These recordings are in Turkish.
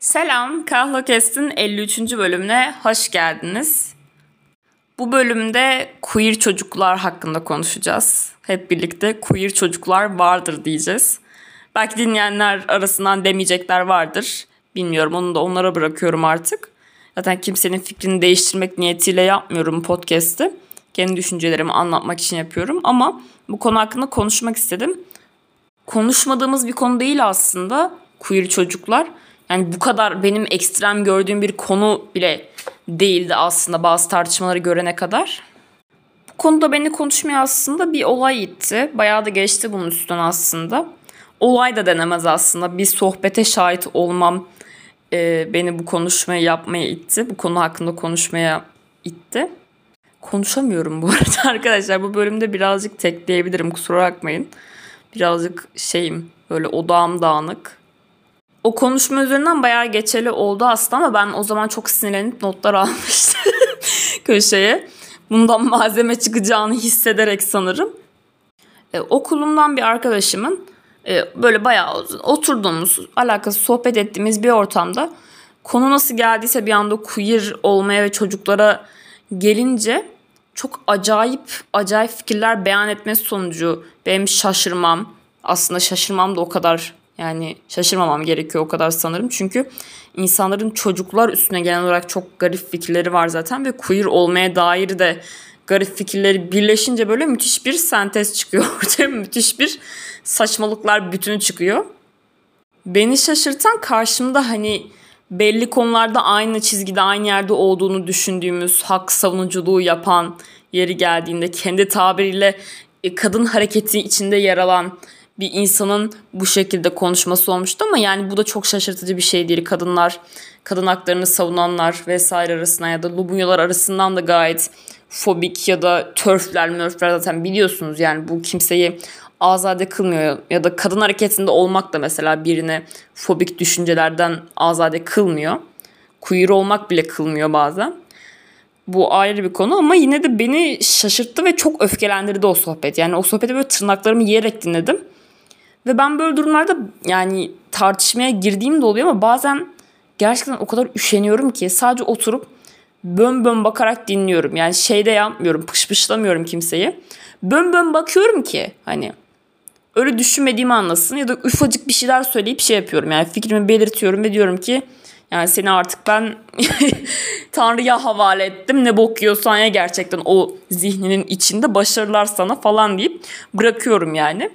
Selam, Kahlokest'in 53. bölümüne hoş geldiniz. Bu bölümde queer çocuklar hakkında konuşacağız. Hep birlikte queer çocuklar vardır diyeceğiz. Belki dinleyenler arasından demeyecekler vardır. Bilmiyorum onu da onlara bırakıyorum artık. Zaten kimsenin fikrini değiştirmek niyetiyle yapmıyorum podcast'i. Kendi düşüncelerimi anlatmak için yapıyorum ama bu konu hakkında konuşmak istedim. Konuşmadığımız bir konu değil aslında queer çocuklar. Yani bu kadar benim ekstrem gördüğüm bir konu bile değildi aslında bazı tartışmaları görene kadar. Bu konuda beni konuşmaya aslında bir olay itti. Bayağı da geçti bunun üstünden aslında. Olay da denemez aslında. Bir sohbete şahit olmam e, beni bu konuşmayı yapmaya itti. Bu konu hakkında konuşmaya itti. Konuşamıyorum bu arada arkadaşlar. Bu bölümde birazcık tekleyebilirim kusura bakmayın. Birazcık şeyim böyle odağım dağınık. O konuşma üzerinden bayağı geçeli oldu aslında ama ben o zaman çok sinirlenip notlar almıştım köşeye. Bundan malzeme çıkacağını hissederek sanırım. E, okulumdan bir arkadaşımın e, böyle bayağı oturduğumuz, alakası sohbet ettiğimiz bir ortamda konu nasıl geldiyse bir anda queer olmaya ve çocuklara gelince çok acayip acayip fikirler beyan etmesi sonucu benim şaşırmam aslında şaşırmam da o kadar yani şaşırmamam gerekiyor o kadar sanırım. Çünkü insanların çocuklar üstüne genel olarak çok garip fikirleri var zaten ve queer olmaya dair de garip fikirleri birleşince böyle müthiş bir sentez çıkıyor müthiş bir saçmalıklar bütünü çıkıyor. Beni şaşırtan karşımda hani belli konularda aynı çizgide aynı yerde olduğunu düşündüğümüz hak savunuculuğu yapan yeri geldiğinde kendi tabiriyle e, kadın hareketi içinde yer alan bir insanın bu şekilde konuşması olmuştu ama yani bu da çok şaşırtıcı bir şey değil. Kadınlar, kadın haklarını savunanlar vesaire arasında ya da Lubunyalar arasından da gayet fobik ya da törfler mörfler zaten biliyorsunuz yani bu kimseyi azade kılmıyor ya da kadın hareketinde olmak da mesela birine fobik düşüncelerden azade kılmıyor. Queer olmak bile kılmıyor bazen. Bu ayrı bir konu ama yine de beni şaşırttı ve çok öfkelendirdi o sohbet. Yani o sohbeti böyle tırnaklarımı yiyerek dinledim. Ve ben böyle durumlarda yani tartışmaya girdiğim de oluyor ama bazen gerçekten o kadar üşeniyorum ki sadece oturup bön bön bakarak dinliyorum. Yani şeyde yapmıyorum, pışpışlamıyorum kimseyi. Bön bön bakıyorum ki hani öyle düşünmediğimi anlasın ya da ufacık bir şeyler söyleyip şey yapıyorum. Yani fikrimi belirtiyorum ve diyorum ki yani seni artık ben Tanrı'ya havale ettim. Ne bok yiyorsan ya gerçekten o zihninin içinde başarılar sana falan deyip bırakıyorum yani.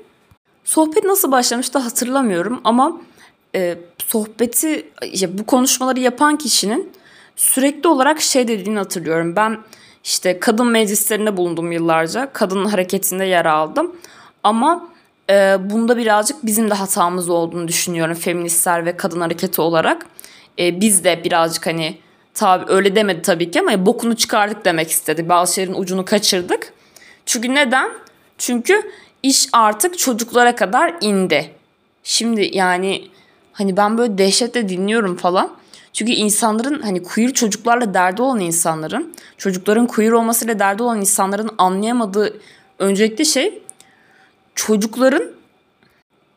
Sohbet nasıl başlamıştı hatırlamıyorum ama e, sohbeti işte bu konuşmaları yapan kişinin sürekli olarak şey dediğini hatırlıyorum. Ben işte kadın meclislerinde bulundum yıllarca. Kadın hareketinde yer aldım. Ama e, bunda birazcık bizim de hatamız olduğunu düşünüyorum feministler ve kadın hareketi olarak. E, biz de birazcık hani tabi öyle demedi tabii ki ama bokunu çıkardık demek istedi. Bazı şeylerin ucunu kaçırdık. Çünkü neden? Çünkü iş artık çocuklara kadar indi. Şimdi yani hani ben böyle dehşetle dinliyorum falan. Çünkü insanların hani queer çocuklarla derdi olan insanların, çocukların queer olmasıyla derdi olan insanların anlayamadığı öncelikli şey çocukların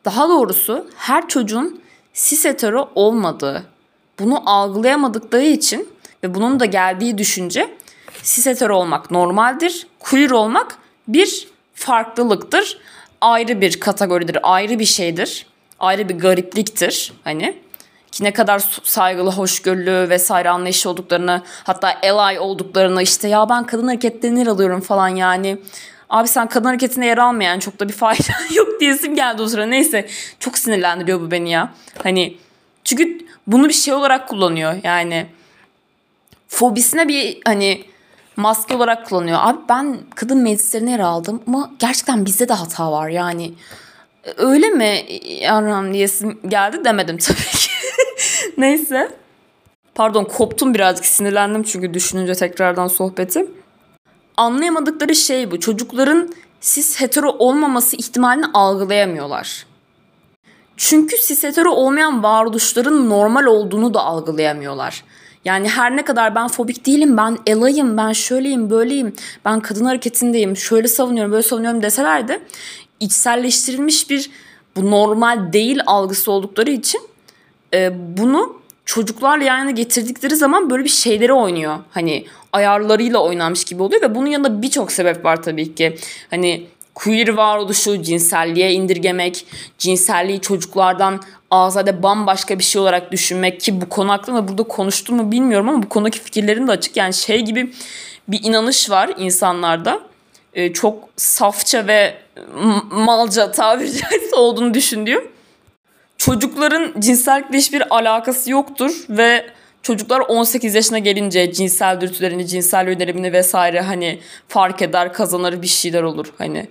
daha doğrusu her çocuğun cis hetero olmadığı. Bunu algılayamadıkları için ve bunun da geldiği düşünce cis hetero olmak normaldir. Queer olmak bir farklılıktır. Ayrı bir kategoridir, ayrı bir şeydir. Ayrı bir garipliktir hani. Ki ne kadar saygılı, hoşgörülü vesaire anlayışı olduklarını hatta ally olduklarını işte ya ben kadın hareketlerine yer alıyorum falan yani. Abi sen kadın hareketine yer almayan çok da bir fayda yok diyesim geldi o sıra. Neyse çok sinirlendiriyor bu beni ya. Hani çünkü bunu bir şey olarak kullanıyor yani. Fobisine bir hani maske olarak kullanıyor. Abi ben kadın meclislerine yer aldım ama gerçekten bizde de hata var yani. Öyle mi Yarram diyesim geldi demedim tabii ki. Neyse. Pardon koptum birazcık sinirlendim çünkü düşününce tekrardan sohbeti. Anlayamadıkları şey bu. Çocukların cis hetero olmaması ihtimalini algılayamıyorlar. Çünkü cis hetero olmayan varoluşların normal olduğunu da algılayamıyorlar. Yani her ne kadar ben fobik değilim, ben elayım, ben şöyleyim, böyleyim, ben kadın hareketindeyim, şöyle savunuyorum, böyle savunuyorum deseler de içselleştirilmiş bir bu normal değil algısı oldukları için e, bunu çocuklarla yani getirdikleri zaman böyle bir şeyleri oynuyor. Hani ayarlarıyla oynanmış gibi oluyor ve bunun yanında birçok sebep var tabii ki. Hani queer varoluşu, cinselliğe indirgemek, cinselliği çocuklardan azade bambaşka bir şey olarak düşünmek ki bu konu hakkında burada konuştum mu bilmiyorum ama bu konudaki fikirlerim de açık. Yani şey gibi bir inanış var insanlarda. Ee, çok safça ve malca tabiri caizse olduğunu düşündüğüm. Çocukların cinsellikle hiçbir alakası yoktur ve çocuklar 18 yaşına gelince cinsel dürtülerini, cinsel yönelimini vesaire hani fark eder, kazanır bir şeyler olur hani.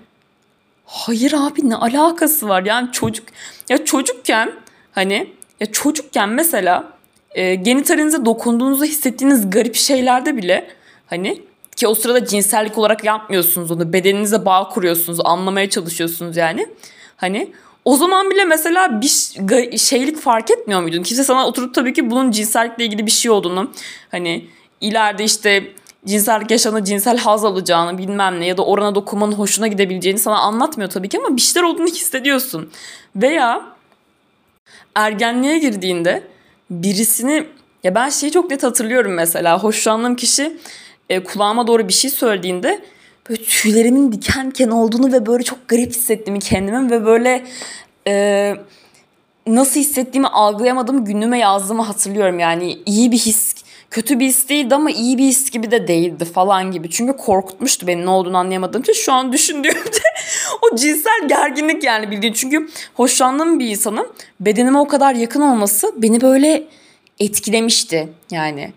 Hayır abi ne alakası var? Yani çocuk ya çocukken hani ya çocukken mesela e, genitalinize dokunduğunuzda hissettiğiniz garip şeylerde bile hani ki o sırada cinsellik olarak yapmıyorsunuz onu. Bedeninize bağ kuruyorsunuz, anlamaya çalışıyorsunuz yani. Hani o zaman bile mesela bir şeylik fark etmiyor muydun? Kimse sana oturup tabii ki bunun cinsellikle ilgili bir şey olduğunu hani ileride işte cinsellik yaşamında cinsel haz alacağını bilmem ne ya da orana dokunmanın hoşuna gidebileceğini sana anlatmıyor tabii ki ama bir şeyler olduğunu hissediyorsun. Veya ergenliğe girdiğinde birisini ya ben şeyi çok net hatırlıyorum mesela hoşlandığım kişi e, kulağıma doğru bir şey söylediğinde böyle tüylerimin diken diken olduğunu ve böyle çok garip hissettiğimi kendimin ve böyle e, nasıl hissettiğimi algılayamadığım günlüğüme yazdığımı hatırlıyorum. Yani iyi bir his, kötü bir his değildi ama iyi bir his gibi de değildi falan gibi. Çünkü korkutmuştu beni ne olduğunu anlayamadığım için. Şu an düşündüğümde o cinsel gerginlik yani bildiğin. Çünkü hoşlandığım bir insanın bedenime o kadar yakın olması beni böyle etkilemişti yani.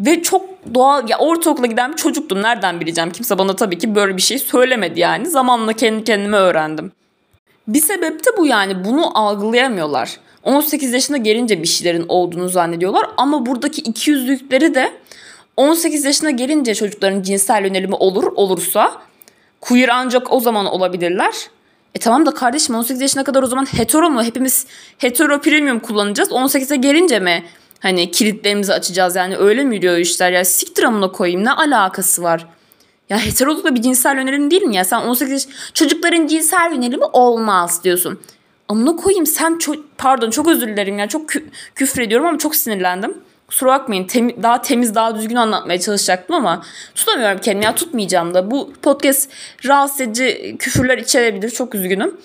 Ve çok doğal ya ortaokula giden bir çocuktum. Nereden bileceğim? Kimse bana tabii ki böyle bir şey söylemedi yani. Zamanla kendi kendime öğrendim. Bir sebep de bu yani. Bunu algılayamıyorlar. 18 yaşına gelince bir şeylerin olduğunu zannediyorlar. Ama buradaki iki yüzlükleri de 18 yaşına gelince çocukların cinsel yönelimi olur olursa queer ancak o zaman olabilirler. E tamam da kardeşim 18 yaşına kadar o zaman hetero mu? Hepimiz hetero premium kullanacağız. 18'e gelince mi Hani kilitlerimizi açacağız yani öyle mi yürüyor işler ya siktir amına koyayım ne alakası var? Ya heterolukla bir cinsel yönelim değil mi ya? Sen 18 yaş çocukların cinsel yönelimi olmaz diyorsun. Amına koyayım sen çok pardon çok özür dilerim ya çok kü- küfür ediyorum ama çok sinirlendim. Kusura bakmayın tem- daha temiz daha düzgün anlatmaya çalışacaktım ama tutamıyorum kendimi ya tutmayacağım da. Bu podcast rahatsız edici küfürler içerebilir çok üzgünüm.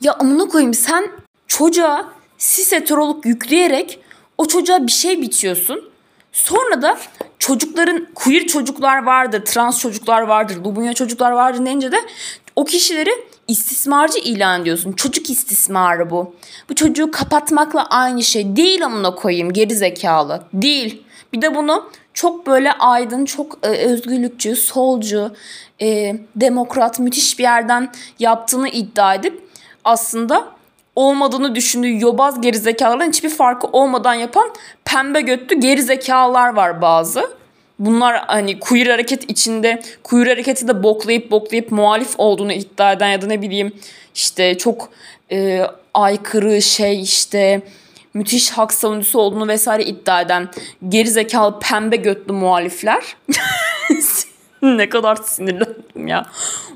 Ya amına koyayım sen çocuğa sis heteroluk yükleyerek o çocuğa bir şey bitiyorsun. Sonra da çocukların queer çocuklar vardır, trans çocuklar vardır, lubunya çocuklar vardır deyince de o kişileri istismarcı ilan ediyorsun. Çocuk istismarı bu. Bu çocuğu kapatmakla aynı şey. Değil amına koyayım geri zekalı. Değil. Bir de bunu çok böyle aydın, çok e, özgürlükçü, solcu, e, demokrat, müthiş bir yerden yaptığını iddia edip aslında olmadığını düşündüğü yobaz gerizekalıların hiçbir farkı olmadan yapan pembe götlü gerizekalılar var bazı. Bunlar hani queer hareket içinde queer hareketi de boklayıp boklayıp muhalif olduğunu iddia eden ya da ne bileyim işte çok e, aykırı şey işte müthiş hak savunucusu olduğunu vesaire iddia eden gerizekalı pembe götlü muhalifler. ne kadar sinirlendim ya.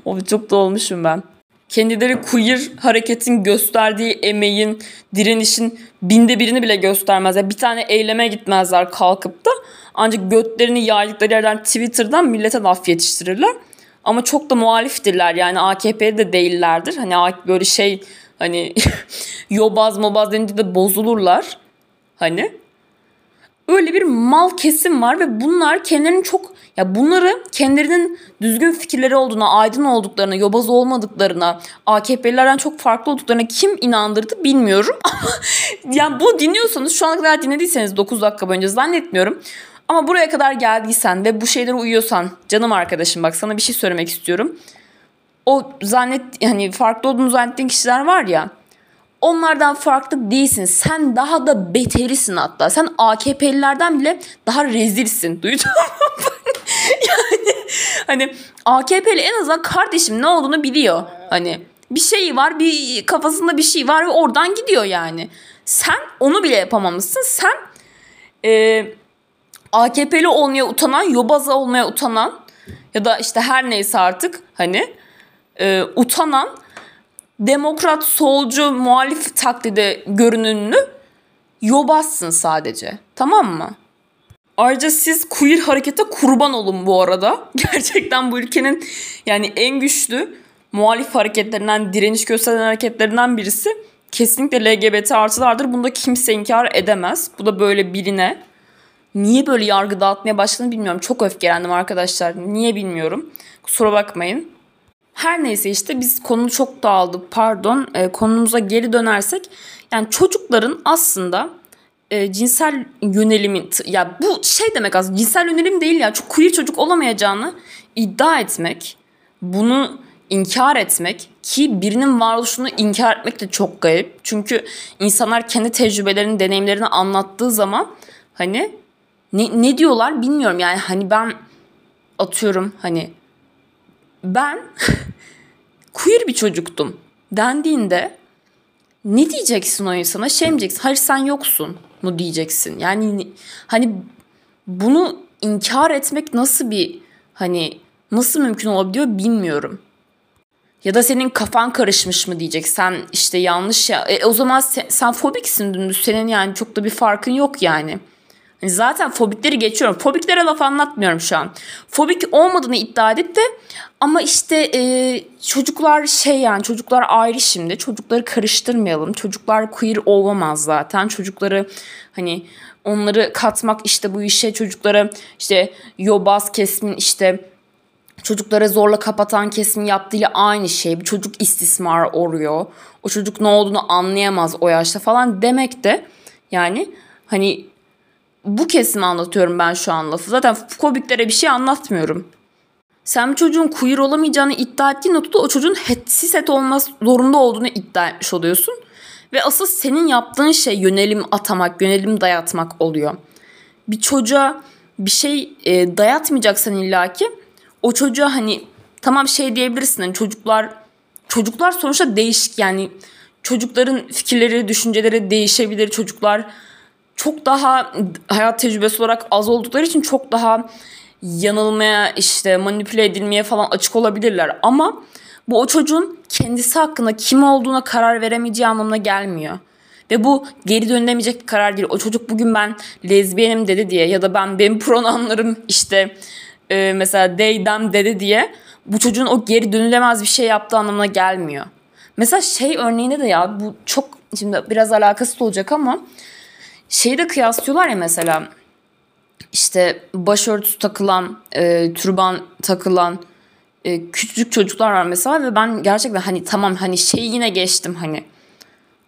O çok da olmuşum ben kendileri queer hareketin gösterdiği emeğin, direnişin binde birini bile göstermezler. Bir tane eyleme gitmezler kalkıp da. Ancak götlerini yaydıkları yerden Twitter'dan millete laf yetiştirirler. Ama çok da muhaliftirler yani AKP'de de değillerdir. Hani böyle şey hani yobaz mobaz denince de bozulurlar. Hani öyle bir mal kesim var ve bunlar kendilerini çok ya bunları kendilerinin düzgün fikirleri olduğuna, aydın olduklarına, yobaz olmadıklarına, AKP'lilerden çok farklı olduklarına kim inandırdı bilmiyorum. Ama yani bu dinliyorsanız şu ana kadar dinlediyseniz 9 dakika boyunca zannetmiyorum. Ama buraya kadar geldiysen ve bu şeylere uyuyorsan canım arkadaşım bak sana bir şey söylemek istiyorum. O zannet yani farklı olduğunu zannettiğin kişiler var ya Onlardan farklı değilsin. Sen daha da beterisin hatta. Sen AKP'lilerden bile daha rezilsin. Duydun mu? yani hani AKP'li en azından kardeşim ne olduğunu biliyor. Hani bir şey var, bir kafasında bir şey var ve oradan gidiyor yani. Sen onu bile yapamamışsın. Sen e, AKP'li olmaya utanan, yobaza olmaya utanan ya da işte her neyse artık hani e, utanan demokrat, solcu, muhalif taklidi görünümlü yobazsın sadece. Tamam mı? Ayrıca siz queer harekete kurban olun bu arada. Gerçekten bu ülkenin yani en güçlü muhalif hareketlerinden, direniş gösteren hareketlerinden birisi kesinlikle LGBT artılardır. Bunu da kimse inkar edemez. Bu da böyle birine. Niye böyle yargı dağıtmaya başladığını bilmiyorum. Çok öfkelendim arkadaşlar. Niye bilmiyorum. Kusura bakmayın. Her neyse işte biz konu çok dağıldı pardon. E, konumuza geri dönersek yani çocukların aslında e, cinsel yönelimin ya bu şey demek aslında cinsel yönelim değil ya çok queer çocuk olamayacağını iddia etmek bunu inkar etmek ki birinin varoluşunu inkar etmek de çok garip. Çünkü insanlar kendi tecrübelerini, deneyimlerini anlattığı zaman hani ne, ne diyorlar bilmiyorum yani hani ben atıyorum hani ben queer bir çocuktum dendiğinde ne diyeceksin o insana? Şey mi diyeceksin? Hayır sen yoksun mu diyeceksin? Yani hani bunu inkar etmek nasıl bir hani nasıl mümkün olabiliyor bilmiyorum. Ya da senin kafan karışmış mı diyecek. Sen işte yanlış ya. E, o zaman sen, sen fobiksin dümdüz. Senin yani çok da bir farkın yok yani. Zaten fobikleri geçiyorum. Fobiklere laf anlatmıyorum şu an. Fobik olmadığını iddia edip de ama işte e, çocuklar şey yani çocuklar ayrı şimdi. Çocukları karıştırmayalım. Çocuklar queer olamaz zaten. Çocukları hani onları katmak işte bu işe çocuklara işte yobaz kesimin işte çocuklara zorla kapatan kesim yaptığıyla aynı şey. Bir çocuk istismar oluyor. O çocuk ne olduğunu anlayamaz o yaşta falan demek de yani hani bu kesimi anlatıyorum ben şu an lafı. Zaten fobiklere bir şey anlatmıyorum. Sen bir çocuğun queer olamayacağını iddia ettiğin noktada o çocuğun het olması zorunda olduğunu iddia etmiş oluyorsun. Ve asıl senin yaptığın şey yönelim atamak, yönelim dayatmak oluyor. Bir çocuğa bir şey e, dayatmayacaksan illaki o çocuğa hani tamam şey diyebilirsin hani çocuklar çocuklar sonuçta değişik yani çocukların fikirleri, düşünceleri değişebilir. Çocuklar çok daha hayat tecrübesi olarak az oldukları için çok daha yanılmaya işte manipüle edilmeye falan açık olabilirler. Ama bu o çocuğun kendisi hakkında kim olduğuna karar veremeyeceği anlamına gelmiyor. Ve bu geri dönülemeyecek bir karar değil. O çocuk bugün ben lezbiyenim dedi diye ya da ben benim pronomlarım işte e, mesela they dedi diye bu çocuğun o geri dönülemez bir şey yaptığı anlamına gelmiyor. Mesela şey örneğinde de ya bu çok şimdi biraz alakası olacak ama şeyi de kıyaslıyorlar ya mesela işte başörtüsü takılan, e, türban takılan e, küçücük çocuklar var mesela ve ben gerçekten hani tamam hani şeyi yine geçtim hani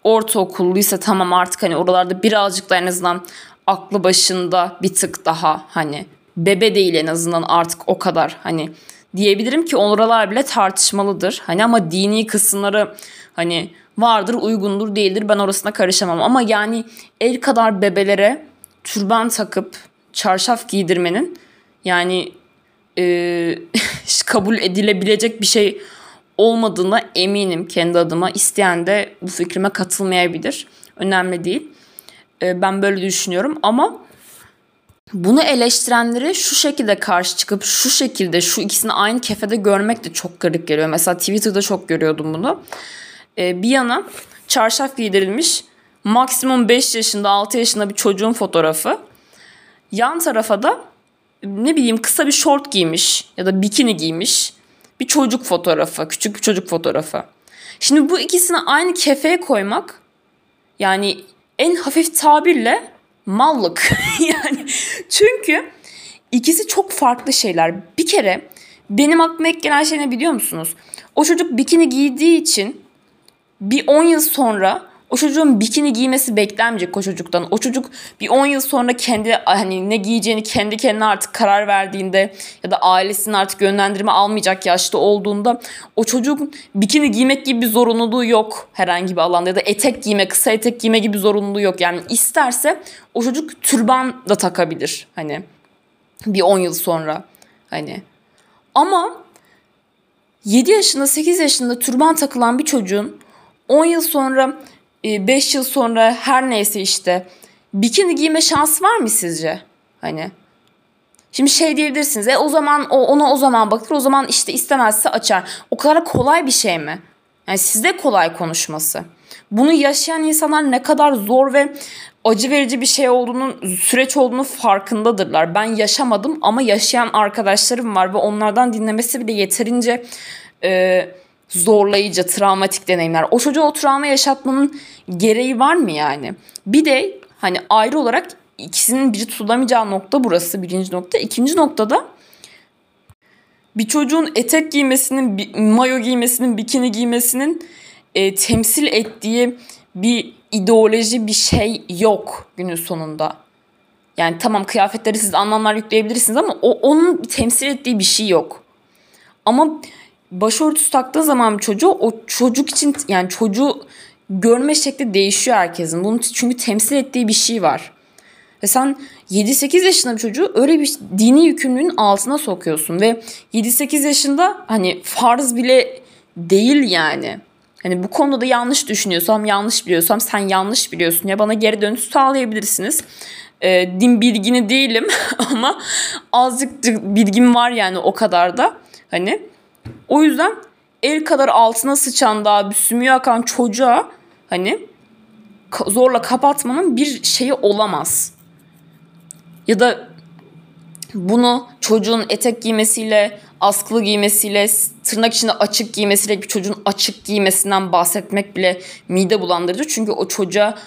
ortaokulluysa tamam artık hani oralarda birazcık da en azından aklı başında bir tık daha hani bebe değil en azından artık o kadar hani diyebilirim ki oralar bile tartışmalıdır. Hani ama dini kısımları hani vardır, uygundur, değildir. Ben orasına karışamam. Ama yani el kadar bebelere türban takıp çarşaf giydirmenin yani e, kabul edilebilecek bir şey olmadığına eminim kendi adıma. İsteyen de bu fikrime katılmayabilir. Önemli değil. E, ben böyle düşünüyorum ama bunu eleştirenlere şu şekilde karşı çıkıp şu şekilde şu ikisini aynı kefede görmek de çok garip geliyor. Mesela Twitter'da çok görüyordum bunu. Ee, bir yana çarşaf giydirilmiş maksimum 5 yaşında 6 yaşında bir çocuğun fotoğrafı. Yan tarafa da ne bileyim kısa bir şort giymiş ya da bikini giymiş bir çocuk fotoğrafı, küçük bir çocuk fotoğrafı. Şimdi bu ikisini aynı kefeye koymak yani en hafif tabirle mallık. yani çünkü ikisi çok farklı şeyler. Bir kere benim aklıma ilk gelen şey ne biliyor musunuz? O çocuk bikini giydiği için bir 10 yıl sonra o çocuğun bikini giymesi beklenmeyecek o çocuktan. O çocuk bir 10 yıl sonra kendi hani ne giyeceğini kendi kendine artık karar verdiğinde ya da ailesinin artık yönlendirme almayacak yaşta olduğunda o çocuk bikini giymek gibi bir zorunluluğu yok herhangi bir alanda ya da etek giyme, kısa etek giyme gibi bir zorunluluğu yok. Yani isterse o çocuk türban da takabilir hani bir 10 yıl sonra hani. Ama 7 yaşında 8 yaşında türban takılan bir çocuğun 10 yıl sonra 5 e, yıl sonra her neyse işte bikini giyme şansı var mı sizce? Hani Şimdi şey diyebilirsiniz. E o zaman o ona o zaman bakır. O zaman işte istemezse açar. O kadar kolay bir şey mi? Yani sizde kolay konuşması. Bunu yaşayan insanlar ne kadar zor ve acı verici bir şey olduğunu, süreç olduğunu farkındadırlar. Ben yaşamadım ama yaşayan arkadaşlarım var ve onlardan dinlemesi bile yeterince e, zorlayıcı, travmatik deneyimler. O çocuğa o travma yaşatmanın gereği var mı yani? Bir de hani ayrı olarak ikisinin biri tutulamayacağı nokta burası birinci nokta. İkinci noktada bir çocuğun etek giymesinin, mayo giymesinin, bikini giymesinin e, temsil ettiği bir ideoloji bir şey yok günün sonunda. Yani tamam kıyafetleri siz anlamlar yükleyebilirsiniz ama o onun temsil ettiği bir şey yok. Ama başörtüsü taktığı zaman bir çocuğu o çocuk için yani çocuğu görme şekli değişiyor herkesin. Bunun çünkü temsil ettiği bir şey var. Ve sen 7-8 yaşında bir çocuğu öyle bir dini yükümlülüğün altına sokuyorsun. Ve 7-8 yaşında hani farz bile değil yani. Hani bu konuda da yanlış düşünüyorsam, yanlış biliyorsam sen yanlış biliyorsun ya bana geri dönüş sağlayabilirsiniz. Ee, din bilgini değilim ama azıcık bilgim var yani o kadar da. Hani o yüzden el kadar altına sıçan daha bir sümüğü akan çocuğa hani zorla kapatmanın bir şeyi olamaz. Ya da bunu çocuğun etek giymesiyle, askılı giymesiyle, tırnak içinde açık giymesiyle bir çocuğun açık giymesinden bahsetmek bile mide bulandırıcı. Çünkü o çocuğa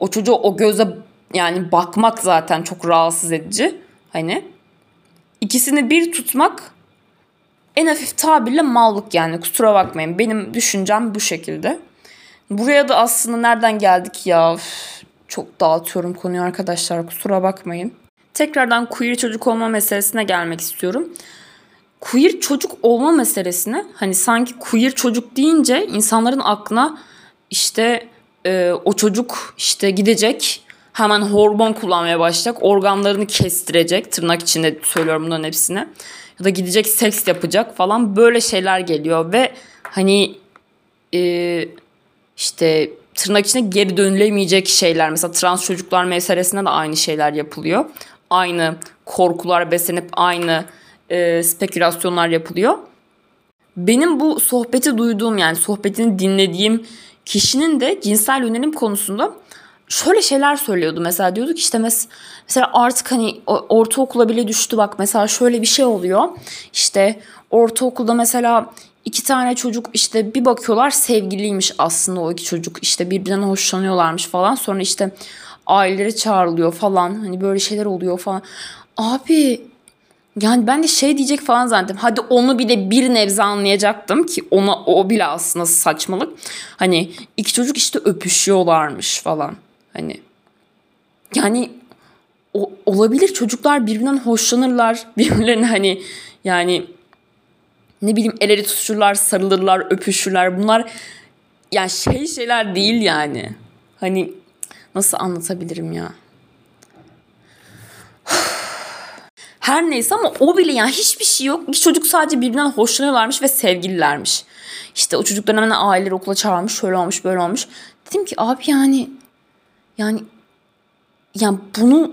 o çocuğa o göze yani bakmak zaten çok rahatsız edici. Hani ikisini bir tutmak en hafif tabirle mallık yani kusura bakmayın. Benim düşüncem bu şekilde. Buraya da aslında nereden geldik ya? çok dağıtıyorum konuyu arkadaşlar kusura bakmayın. Tekrardan queer çocuk olma meselesine gelmek istiyorum. Queer çocuk olma meselesine hani sanki queer çocuk deyince insanların aklına işte e, o çocuk işte gidecek hemen hormon kullanmaya başlayacak organlarını kestirecek tırnak içinde söylüyorum bunların hepsine ya da gidecek seks yapacak falan böyle şeyler geliyor ve hani e, işte tırnak içinde geri dönülemeyecek şeyler mesela trans çocuklar meselesinde de aynı şeyler yapılıyor aynı korkular beslenip aynı e, spekülasyonlar yapılıyor. Benim bu sohbeti duyduğum yani sohbetini dinlediğim kişinin de cinsel yönelim konusunda şöyle şeyler söylüyordu. Mesela diyorduk işte mes mesela artık hani ortaokula bile düştü bak mesela şöyle bir şey oluyor. İşte ortaokulda mesela iki tane çocuk işte bir bakıyorlar sevgiliymiş aslında o iki çocuk işte birbirinden hoşlanıyorlarmış falan. Sonra işte aileleri çağrılıyor falan. Hani böyle şeyler oluyor falan. Abi yani ben de şey diyecek falan zannettim. Hadi onu bir de bir nebze anlayacaktım ki ona o bile aslında saçmalık. Hani iki çocuk işte öpüşüyorlarmış falan. Hani yani o, olabilir çocuklar birbirinden hoşlanırlar. Birbirlerine hani yani ne bileyim el ele tutuşurlar, sarılırlar, öpüşürler. Bunlar yani şey şeyler değil yani. Hani Nasıl anlatabilirim ya? Her neyse ama o bile yani hiçbir şey yok. İki çocuk sadece birbirinden hoşlanıyorlarmış ve sevgililermiş. İşte o çocukların hemen aileleri okula çağırmış. Şöyle olmuş böyle olmuş. Dedim ki abi yani yani yani bunu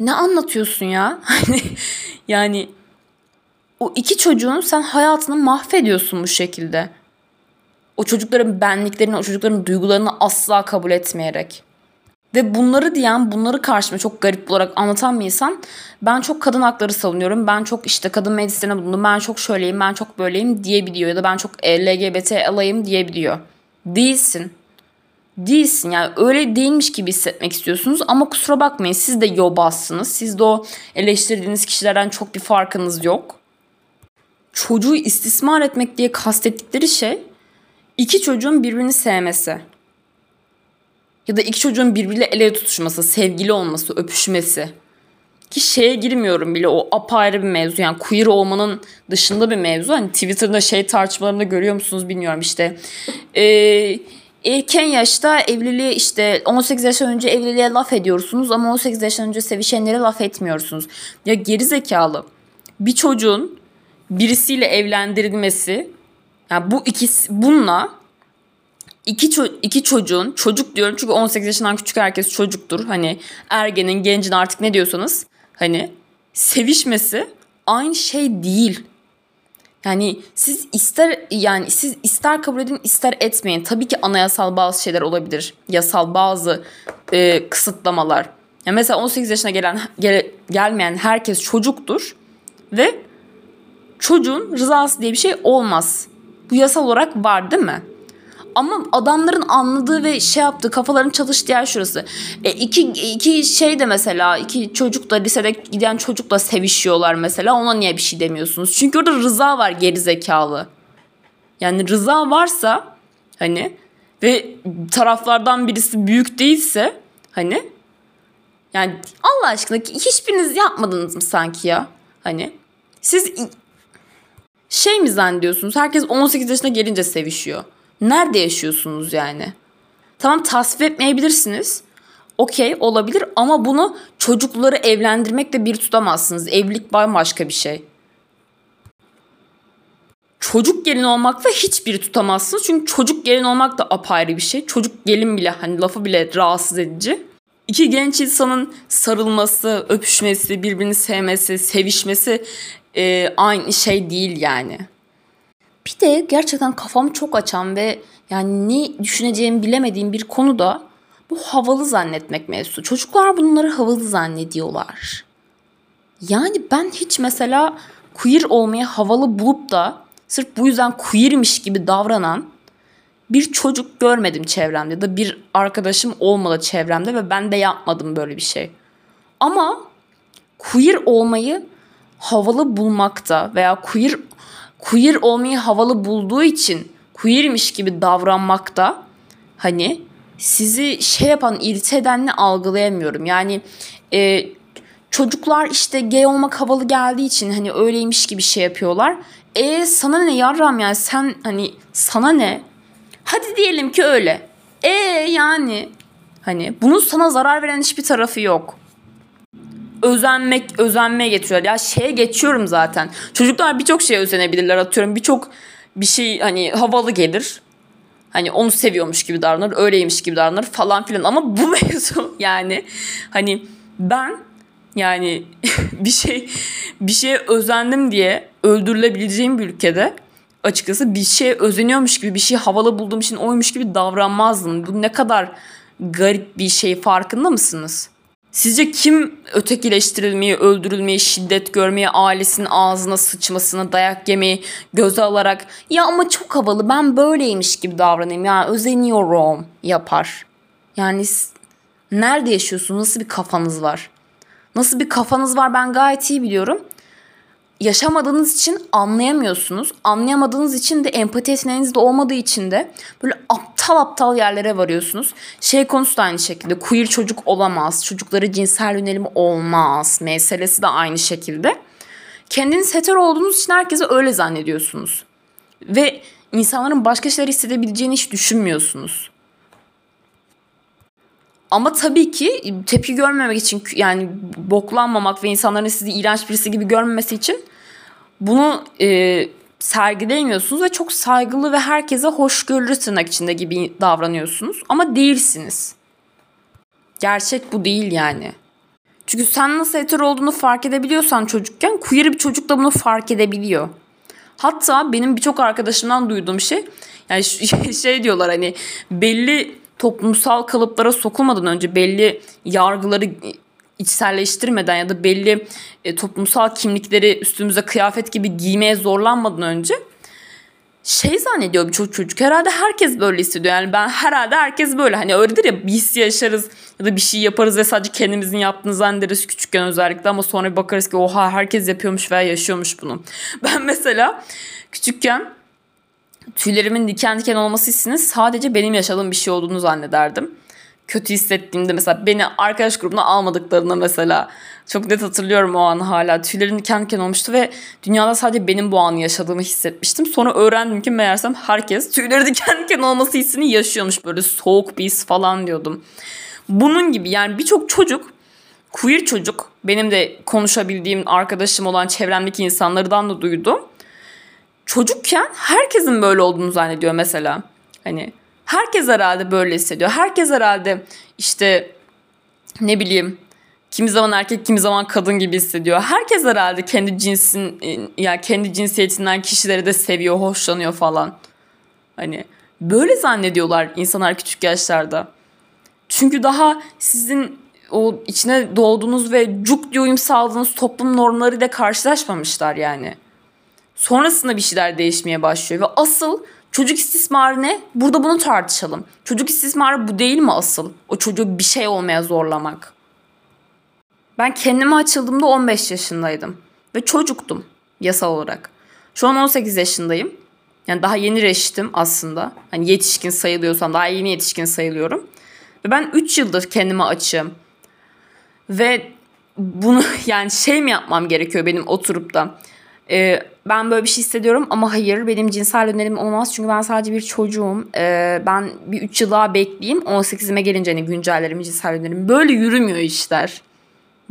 ne anlatıyorsun ya? Hani yani o iki çocuğun sen hayatını mahvediyorsun bu şekilde. O çocukların benliklerini, o çocukların duygularını asla kabul etmeyerek. Ve bunları diyen, bunları karşıma çok garip olarak anlatan bir insan. Ben çok kadın hakları savunuyorum. Ben çok işte kadın meclislerine bulundum. Ben çok şöyleyim, ben çok böyleyim diyebiliyor. Ya da ben çok LGBT alayım diyebiliyor. Değilsin. Değilsin yani öyle değilmiş gibi hissetmek istiyorsunuz ama kusura bakmayın siz de yobazsınız. Siz de o eleştirdiğiniz kişilerden çok bir farkınız yok. Çocuğu istismar etmek diye kastettikleri şey iki çocuğun birbirini sevmesi ya da iki çocuğun birbiriyle ele tutuşması, sevgili olması, öpüşmesi. Ki şeye girmiyorum bile o apayrı bir mevzu. Yani queer olmanın dışında bir mevzu. Hani Twitter'da şey tartışmalarında görüyor musunuz bilmiyorum işte. Ee, erken yaşta evliliğe işte 18 yaş önce evliliğe laf ediyorsunuz ama 18 yaş önce sevişenlere laf etmiyorsunuz. Ya geri zekalı. Bir çocuğun birisiyle evlendirilmesi yani bu ikisi bununla iki, ço- iki çocuğun çocuk diyorum çünkü 18 yaşından küçük herkes çocuktur. Hani ergenin, gencin artık ne diyorsanız hani sevişmesi aynı şey değil. Yani siz ister yani siz ister kabul edin ister etmeyin. Tabii ki anayasal bazı şeyler olabilir. Yasal bazı e, kısıtlamalar. Yani mesela 18 yaşına gelen gel, gelmeyen herkes çocuktur ve çocuğun rızası diye bir şey olmaz. Bu yasal olarak var değil mi? Ama adamların anladığı ve şey yaptığı kafaların çalıştığı yer şurası. E, iki, iki şey de mesela iki çocuk da lisede giden çocukla sevişiyorlar mesela ona niye bir şey demiyorsunuz? Çünkü orada rıza var geri zekalı. Yani rıza varsa hani ve taraflardan birisi büyük değilse hani yani Allah aşkına hiçbiriniz yapmadınız mı sanki ya? Hani siz şey mi zannediyorsunuz? Herkes 18 yaşına gelince sevişiyor. Nerede yaşıyorsunuz yani? Tamam tasvip etmeyebilirsiniz. Okey olabilir ama bunu çocukları evlendirmekle bir tutamazsınız. Evlilik bambaşka bir şey. Çocuk gelin olmakla hiçbir tutamazsınız. Çünkü çocuk gelin olmak da apayrı bir şey. Çocuk gelin bile hani lafı bile rahatsız edici. İki genç insanın sarılması, öpüşmesi, birbirini sevmesi, sevişmesi e, aynı şey değil yani. Bir de gerçekten kafamı çok açan ve yani ne düşüneceğimi bilemediğim bir konu da bu havalı zannetmek mevzusu. Çocuklar bunları havalı zannediyorlar. Yani ben hiç mesela queer olmayı havalı bulup da sırf bu yüzden queermiş gibi davranan bir çocuk görmedim çevremde ya da bir arkadaşım olmadı çevremde ve ben de yapmadım böyle bir şey. Ama queer olmayı havalı bulmakta veya queer queer olmayı havalı bulduğu için queermiş gibi davranmakta hani sizi şey yapan irite edenle algılayamıyorum. Yani e, çocuklar işte gay olmak havalı geldiği için hani öyleymiş gibi şey yapıyorlar. E sana ne yarram yani sen hani sana ne? Hadi diyelim ki öyle. E yani hani bunun sana zarar veren hiçbir tarafı yok özenmek, özenmeye getiriyorlar. Ya şeye geçiyorum zaten. Çocuklar birçok şeye özenebilirler atıyorum. Birçok bir şey hani havalı gelir. Hani onu seviyormuş gibi davranır, öyleymiş gibi davranır falan filan. Ama bu mevzu yani hani ben yani bir şey bir şeye özendim diye öldürülebileceğim bir ülkede açıkçası bir şeye özeniyormuş gibi bir şey havalı bulduğum için oymuş gibi davranmazdım. Bu ne kadar garip bir şey farkında mısınız? Sizce kim ötekileştirilmeyi, öldürülmeyi, şiddet görmeyi, ailesinin ağzına sıçmasını, dayak yemeyi göze alarak ya ama çok havalı ben böyleymiş gibi davranayım ya özeniyorum yapar. Yani nerede yaşıyorsunuz? Nasıl bir kafanız var? Nasıl bir kafanız var ben gayet iyi biliyorum yaşamadığınız için anlayamıyorsunuz. Anlayamadığınız için de empati yeteneğiniz de olmadığı için de böyle aptal aptal yerlere varıyorsunuz. Şey konusu da aynı şekilde. Queer çocuk olamaz. Çocukları cinsel yönelimi olmaz. Meselesi de aynı şekilde. Kendiniz hetero olduğunuz için herkese öyle zannediyorsunuz. Ve insanların başka şeyler hissedebileceğini hiç düşünmüyorsunuz. Ama tabii ki tepki görmemek için yani boklanmamak ve insanların sizi iğrenç birisi gibi görmemesi için bunu e, sergileyemiyorsunuz ve çok saygılı ve herkese hoşgörülü tırnak içinde gibi davranıyorsunuz. Ama değilsiniz. Gerçek bu değil yani. Çünkü sen nasıl hetero olduğunu fark edebiliyorsan çocukken queer bir çocuk da bunu fark edebiliyor. Hatta benim birçok arkadaşımdan duyduğum şey yani şey diyorlar hani belli toplumsal kalıplara sokulmadan önce belli yargıları içselleştirmeden ya da belli e, toplumsal kimlikleri üstümüze kıyafet gibi giymeye zorlanmadan önce şey zannediyor birçok çocuk herhalde herkes böyle hissediyor. Yani ben herhalde herkes böyle hani öyledir ya bir his yaşarız ya da bir şey yaparız ve sadece kendimizin yaptığını zannederiz küçükken özellikle ama sonra bir bakarız ki oha herkes yapıyormuş veya yaşıyormuş bunu. Ben mesela küçükken tüylerimin diken diken olması hissinin sadece benim yaşadığım bir şey olduğunu zannederdim. Kötü hissettiğimde mesela beni arkadaş grubuna almadıklarında mesela çok net hatırlıyorum o an hala. Tüylerim diken diken olmuştu ve dünyada sadece benim bu anı yaşadığımı hissetmiştim. Sonra öğrendim ki meğersem herkes tüyleri diken diken olması hissini yaşıyormuş. Böyle soğuk bir his falan diyordum. Bunun gibi yani birçok çocuk queer çocuk benim de konuşabildiğim arkadaşım olan çevremdeki insanlardan da duydum çocukken herkesin böyle olduğunu zannediyor mesela. Hani herkes herhalde böyle hissediyor. Herkes herhalde işte ne bileyim kimi zaman erkek kimi zaman kadın gibi hissediyor. Herkes herhalde kendi cinsin yani kendi cinsiyetinden kişileri de seviyor, hoşlanıyor falan. Hani böyle zannediyorlar insanlar küçük yaşlarda. Çünkü daha sizin o içine doğduğunuz ve cuk diye uyum sağladığınız toplum normlarıyla karşılaşmamışlar yani. Sonrasında bir şeyler değişmeye başlıyor ve asıl çocuk istismarı ne? Burada bunu tartışalım. Çocuk istismarı bu değil mi asıl? O çocuğu bir şey olmaya zorlamak. Ben kendime açıldığımda 15 yaşındaydım ve çocuktum yasal olarak. Şu an 18 yaşındayım. Yani daha yeni reşitim aslında. Hani yetişkin sayılıyorsam daha yeni yetişkin sayılıyorum. Ve ben 3 yıldır kendime açığım. Ve bunu yani şey mi yapmam gerekiyor benim oturup da e, ben böyle bir şey hissediyorum ama hayır benim cinsel yönelim olmaz çünkü ben sadece bir çocuğum. E, ben bir 3 yıl daha bekleyeyim 18'ime gelince hani güncellerim cinsel yönelim. Böyle yürümüyor işler.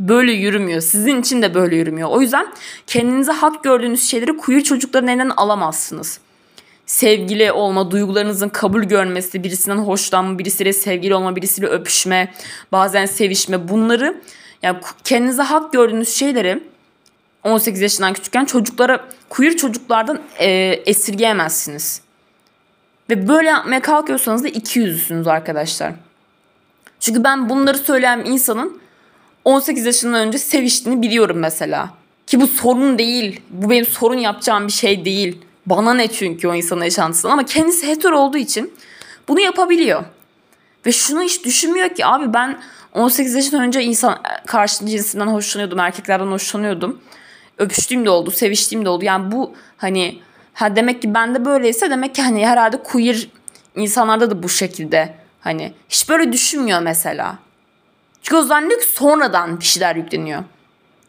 Böyle yürümüyor. Sizin için de böyle yürümüyor. O yüzden kendinize hak gördüğünüz şeyleri queer çocukların elinden alamazsınız sevgili olma, duygularınızın kabul görmesi, birisinden hoşlanma, birisiyle sevgili olma, birisiyle öpüşme, bazen sevişme bunları yani kendinize hak gördüğünüz şeyleri 18 yaşından küçükken çocuklara, queer çocuklardan e, esirgeyemezsiniz. Ve böyle yapmaya kalkıyorsanız da iki yüzlüsünüz arkadaşlar. Çünkü ben bunları söyleyen insanın 18 yaşından önce seviştiğini biliyorum mesela. Ki bu sorun değil. Bu benim sorun yapacağım bir şey değil. Bana ne çünkü o insanın yaşantısından ama kendisi hetero olduğu için bunu yapabiliyor. Ve şunu hiç düşünmüyor ki abi ben 18 yaşından önce insan karşı cinsinden hoşlanıyordum, erkeklerden hoşlanıyordum. Öpüştüğüm de oldu, seviştiğim de oldu. Yani bu hani ha demek ki bende böyleyse demek ki hani herhalde queer insanlarda da bu şekilde hani hiç böyle düşünmüyor mesela. Çünkü o zannediyor ki sonradan bir yükleniyor.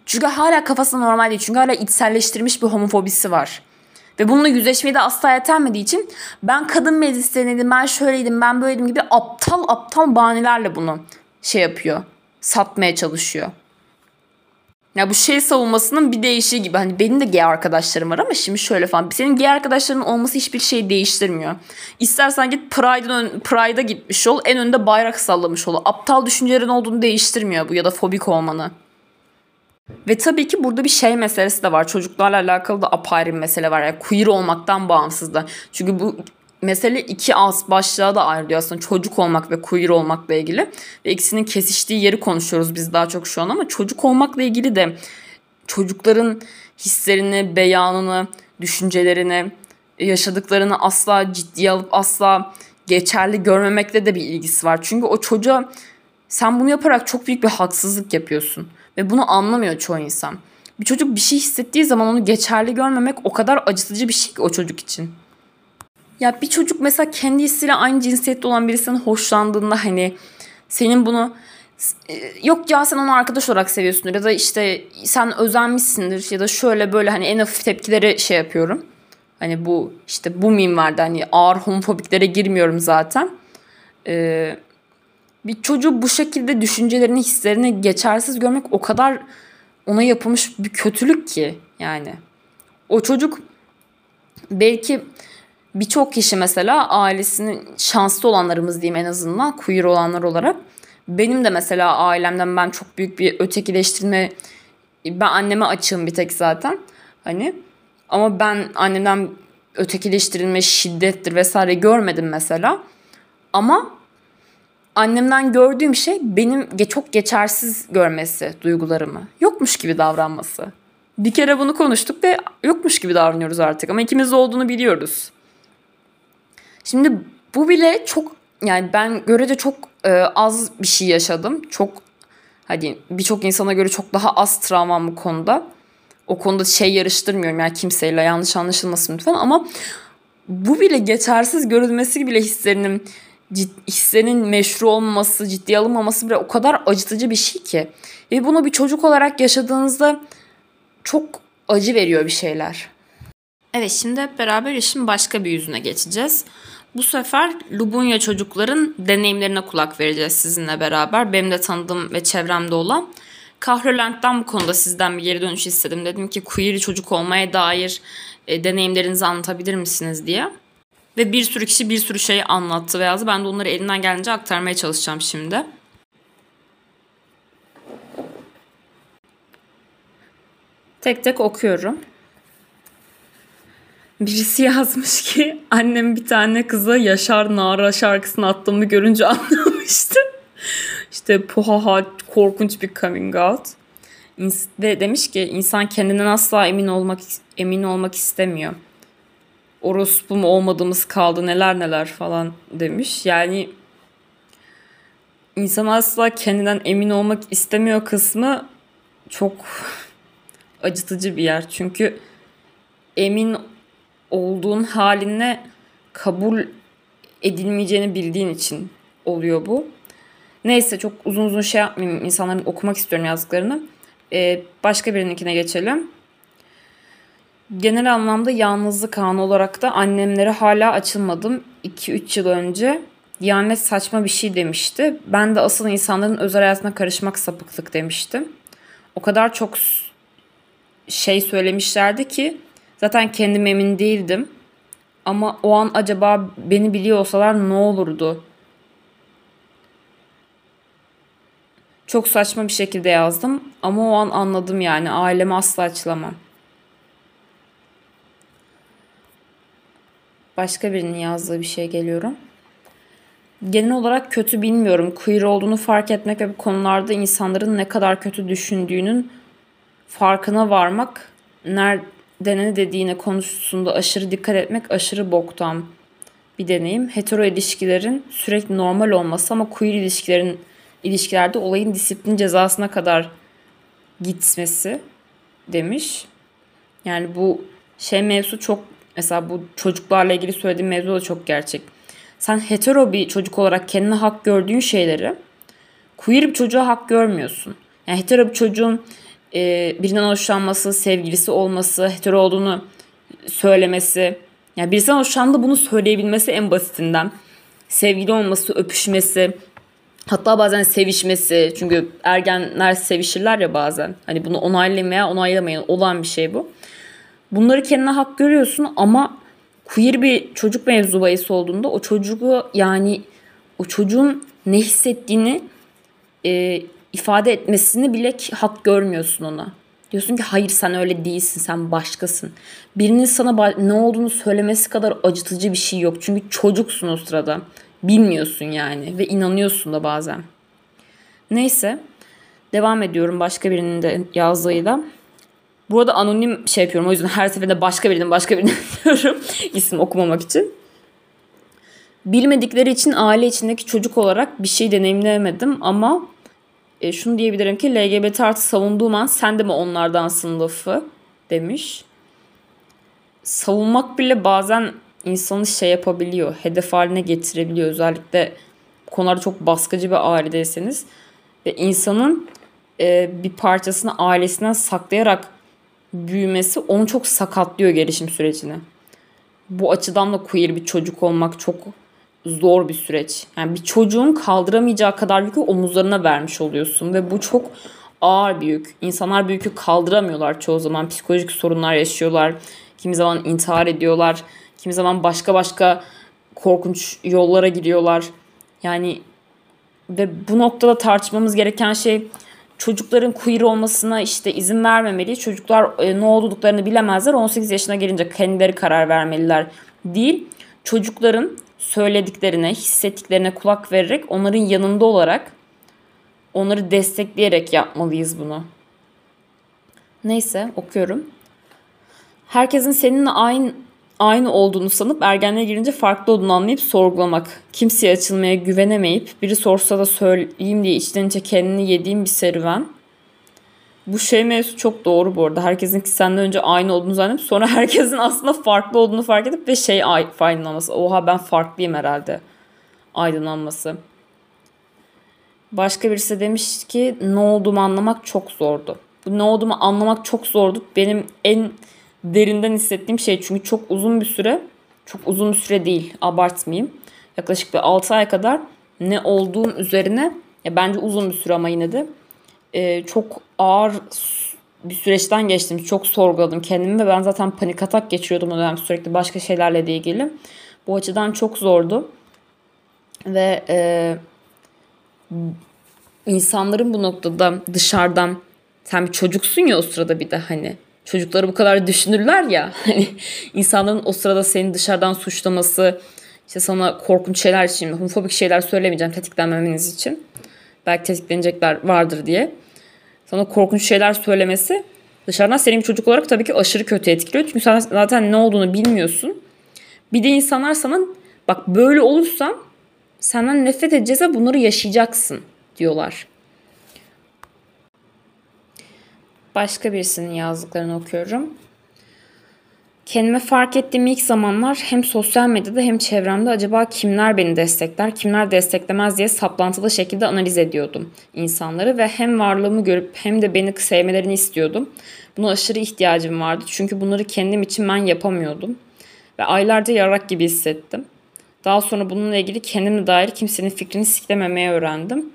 Çünkü hala kafası normal değil. Çünkü hala içselleştirmiş bir homofobisi var. Ve bununla yüzleşmeye de asla yetermediği için ben kadın meclislerindeydim, ben şöyleydim, ben böyleydim gibi aptal aptal bahanelerle bunu şey yapıyor. Satmaya çalışıyor. Ya bu şey savunmasının bir değişiği gibi. Hani benim de gay arkadaşlarım var ama şimdi şöyle falan. Senin gay arkadaşların olması hiçbir şey değiştirmiyor. İstersen git Pride'a gitmiş ol. En önde bayrak sallamış ol. Aptal düşüncelerin olduğunu değiştirmiyor bu ya da fobik olmanı. Ve tabii ki burada bir şey meselesi de var. Çocuklarla alakalı da apayrı bir mesele var. Yani queer olmaktan bağımsız da. Çünkü bu mesele iki az başlığa da ayrılıyor aslında. Çocuk olmak ve queer olmakla ilgili. Ve ikisinin kesiştiği yeri konuşuyoruz biz daha çok şu an ama çocuk olmakla ilgili de çocukların hislerini, beyanını, düşüncelerini, yaşadıklarını asla ciddiye alıp asla geçerli görmemekle de bir ilgisi var. Çünkü o çocuğa sen bunu yaparak çok büyük bir haksızlık yapıyorsun. Ve bunu anlamıyor çoğu insan. Bir çocuk bir şey hissettiği zaman onu geçerli görmemek o kadar acıtıcı bir şey ki o çocuk için. Ya bir çocuk mesela kendi hissiyle aynı cinsiyette olan birisinin hoşlandığında hani senin bunu e, yok ya sen onu arkadaş olarak seviyorsundur ya da işte sen özenmişsindir ya da şöyle böyle hani en hafif tepkileri şey yapıyorum. Hani bu işte bu meme hani ağır homofobiklere girmiyorum zaten. Ee, bir çocuğu bu şekilde düşüncelerini, hislerini geçersiz görmek o kadar ona yapılmış bir kötülük ki yani. O çocuk belki birçok kişi mesela ailesinin şanslı olanlarımız diyeyim en azından queer olanlar olarak. Benim de mesela ailemden ben çok büyük bir ötekileştirme ben anneme açığım bir tek zaten. Hani ama ben annemden ötekileştirilme şiddettir vesaire görmedim mesela. Ama annemden gördüğüm şey benim çok geçersiz görmesi duygularımı. Yokmuş gibi davranması. Bir kere bunu konuştuk ve yokmuş gibi davranıyoruz artık ama ikimiz olduğunu biliyoruz. Şimdi bu bile çok yani ben görece çok e, az bir şey yaşadım. Çok hadi birçok insana göre çok daha az travmam bu konuda. O konuda şey yarıştırmıyorum yani kimseyle yanlış anlaşılmasın lütfen ama bu bile geçersiz görülmesi bile hislerinin hissenin meşru olmaması, ciddiye alınmaması bile o kadar acıtıcı bir şey ki. Ve bunu bir çocuk olarak yaşadığınızda çok acı veriyor bir şeyler. Evet şimdi hep beraber işin başka bir yüzüne geçeceğiz. Bu sefer Lubunya çocukların deneyimlerine kulak vereceğiz sizinle beraber. Benim de tanıdığım ve çevremde olan. Kahrolent'ten bu konuda sizden bir geri dönüş istedim. Dedim ki queer çocuk olmaya dair e, deneyimlerinizi anlatabilir misiniz diye. Ve bir sürü kişi bir sürü şey anlattı ve yazdı. Ben de onları elinden gelince aktarmaya çalışacağım şimdi. Tek tek okuyorum. Birisi yazmış ki annem bir tane kıza Yaşar Nara şarkısını attığımı görünce anlamıştı. İşte puhaha korkunç bir coming out. Ve demiş ki insan kendinden asla emin olmak emin olmak istemiyor. Orospu mu olmadığımız kaldı neler neler falan demiş. Yani insan asla kendinden emin olmak istemiyor kısmı çok acıtıcı bir yer. Çünkü emin olduğun haline kabul edilmeyeceğini bildiğin için oluyor bu. Neyse çok uzun uzun şey yapmayayım. İnsanların okumak istiyorum yazdıklarını. Ee, başka birininkine geçelim. Genel anlamda yalnızlık anı olarak da annemlere hala açılmadım. 2-3 yıl önce Diyanet saçma bir şey demişti. Ben de asıl insanların özel hayatına karışmak sapıklık demiştim. O kadar çok şey söylemişlerdi ki zaten kendim emin değildim. Ama o an acaba beni biliyor olsalar ne olurdu? Çok saçma bir şekilde yazdım ama o an anladım yani ailemi asla açılamam. Başka birinin yazdığı bir şey geliyorum. Genel olarak kötü bilmiyorum. Queer olduğunu fark etmek ve bu konularda insanların ne kadar kötü düşündüğünün farkına varmak, nerede ne dediğine konusunda aşırı dikkat etmek aşırı boktan bir deneyim. Hetero ilişkilerin sürekli normal olması ama queer ilişkilerin ilişkilerde olayın disiplin cezasına kadar gitmesi demiş. Yani bu şey mevzu çok mesela bu çocuklarla ilgili söylediğim mevzu da çok gerçek. Sen hetero bir çocuk olarak kendine hak gördüğün şeyleri queer bir çocuğa hak görmüyorsun. Yani hetero bir çocuğun e, birinden hoşlanması, sevgilisi olması, hetero olduğunu söylemesi. Yani birisinden hoşlandı bunu söyleyebilmesi en basitinden. Sevgili olması, öpüşmesi, hatta bazen sevişmesi. Çünkü ergenler sevişirler ya bazen. Hani bunu onaylamaya onaylamayan olan bir şey bu. Bunları kendine hak görüyorsun ama queer bir çocuk mevzu bahis olduğunda o çocuğu yani o çocuğun ne hissettiğini e, ifade etmesini bile hak görmüyorsun ona. Diyorsun ki hayır sen öyle değilsin sen başkasın. Birinin sana ne olduğunu söylemesi kadar acıtıcı bir şey yok. Çünkü çocuksun o sırada. Bilmiyorsun yani ve inanıyorsun da bazen. Neyse devam ediyorum başka birinin de yazdığıyla. Bu arada anonim şey yapıyorum o yüzden her seferinde başka birinin başka birinin diyorum isim okumamak için. Bilmedikleri için aile içindeki çocuk olarak bir şey deneyimleyemedim ama e, şunu diyebilirim ki LGBT artı savunduğum an sen de mi onlardan sınıfı demiş. Savunmak bile bazen insanı şey yapabiliyor, hedef haline getirebiliyor. Özellikle konularda çok baskıcı bir ailedeyseniz. Ve insanın e, bir parçasını ailesinden saklayarak büyümesi onu çok sakatlıyor gelişim sürecini. Bu açıdan da queer bir çocuk olmak çok zor bir süreç. Yani bir çocuğun kaldıramayacağı kadar yükü omuzlarına vermiş oluyorsun ve bu çok ağır bir yük. İnsanlar bu yükü kaldıramıyorlar çoğu zaman. Psikolojik sorunlar yaşıyorlar. Kimi zaman intihar ediyorlar. Kimi zaman başka başka korkunç yollara gidiyorlar. Yani ve bu noktada tartışmamız gereken şey çocukların queer olmasına işte izin vermemeli. Çocuklar e, ne olduklarını bilemezler. 18 yaşına gelince kendileri karar vermeliler değil. Çocukların söylediklerine, hissettiklerine kulak vererek onların yanında olarak onları destekleyerek yapmalıyız bunu. Neyse okuyorum. Herkesin seninle aynı aynı olduğunu sanıp ergenliğe girince farklı olduğunu anlayıp sorgulamak. Kimseye açılmaya güvenemeyip biri sorsa da söyleyeyim diye içten içe kendini yediğim bir serüven. Bu şey mevzu çok doğru bu arada. Herkesin ki senden önce aynı olduğunu zannedip sonra herkesin aslında farklı olduğunu fark edip ve şey aydınlanması. Oha ben farklıyım herhalde. Aydınlanması. Başka birisi demiş ki ne olduğumu anlamak çok zordu. Bu ne olduğumu anlamak çok zordu. Benim en derinden hissettiğim şey çünkü çok uzun bir süre çok uzun bir süre değil abartmayayım. Yaklaşık bir 6 ay kadar ne olduğum üzerine ya bence uzun bir süre ama yine de çok ağır bir süreçten geçtim. Çok sorguladım kendimi ve ben zaten panik atak geçiriyordum o dönem sürekli başka şeylerle ilgili. Bu açıdan çok zordu. Ve e, insanların bu noktada dışarıdan sen bir çocuksun ya o sırada bir de hani çocukları bu kadar düşünürler ya. Hani insanların o sırada seni dışarıdan suçlaması, işte sana korkunç şeyler için, homofobik şeyler söylemeyeceğim tetiklenmemeniz için. Belki tetiklenecekler vardır diye. Sana korkunç şeyler söylemesi dışarıdan senin çocuk olarak tabii ki aşırı kötü etkiliyor. Çünkü sen zaten ne olduğunu bilmiyorsun. Bir de insanlar sana bak böyle olursa senden nefret edeceğiz ve bunları yaşayacaksın diyorlar. Başka birisinin yazdıklarını okuyorum. Kendime fark ettiğim ilk zamanlar hem sosyal medyada hem çevremde acaba kimler beni destekler, kimler desteklemez diye saplantılı şekilde analiz ediyordum insanları ve hem varlığımı görüp hem de beni sevmelerini istiyordum. Buna aşırı ihtiyacım vardı çünkü bunları kendim için ben yapamıyordum ve aylarca yarak gibi hissettim. Daha sonra bununla ilgili kendimle dair kimsenin fikrini siklememeye öğrendim.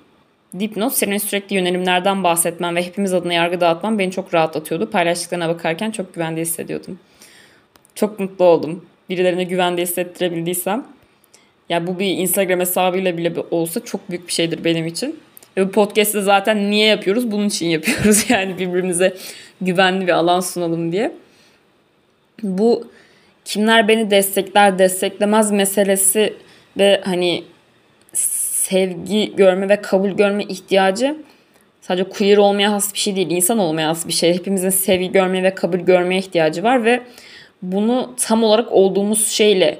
Dipnot senin sürekli yönelimlerden bahsetmen ve hepimiz adına yargı dağıtman beni çok rahatlatıyordu. Paylaştıklarına bakarken çok güvende hissediyordum. Çok mutlu oldum. Birilerine güvende hissettirebildiysem. Ya bu bir Instagram hesabıyla bile olsa çok büyük bir şeydir benim için. Ve bu podcast'ı zaten niye yapıyoruz? Bunun için yapıyoruz. Yani birbirimize güvenli bir alan sunalım diye. Bu kimler beni destekler, desteklemez meselesi ve hani sevgi görme ve kabul görme ihtiyacı sadece queer olmaya has bir şey değil, insan olmaya has bir şey. Hepimizin sevgi görmeye ve kabul görmeye ihtiyacı var ve bunu tam olarak olduğumuz şeyle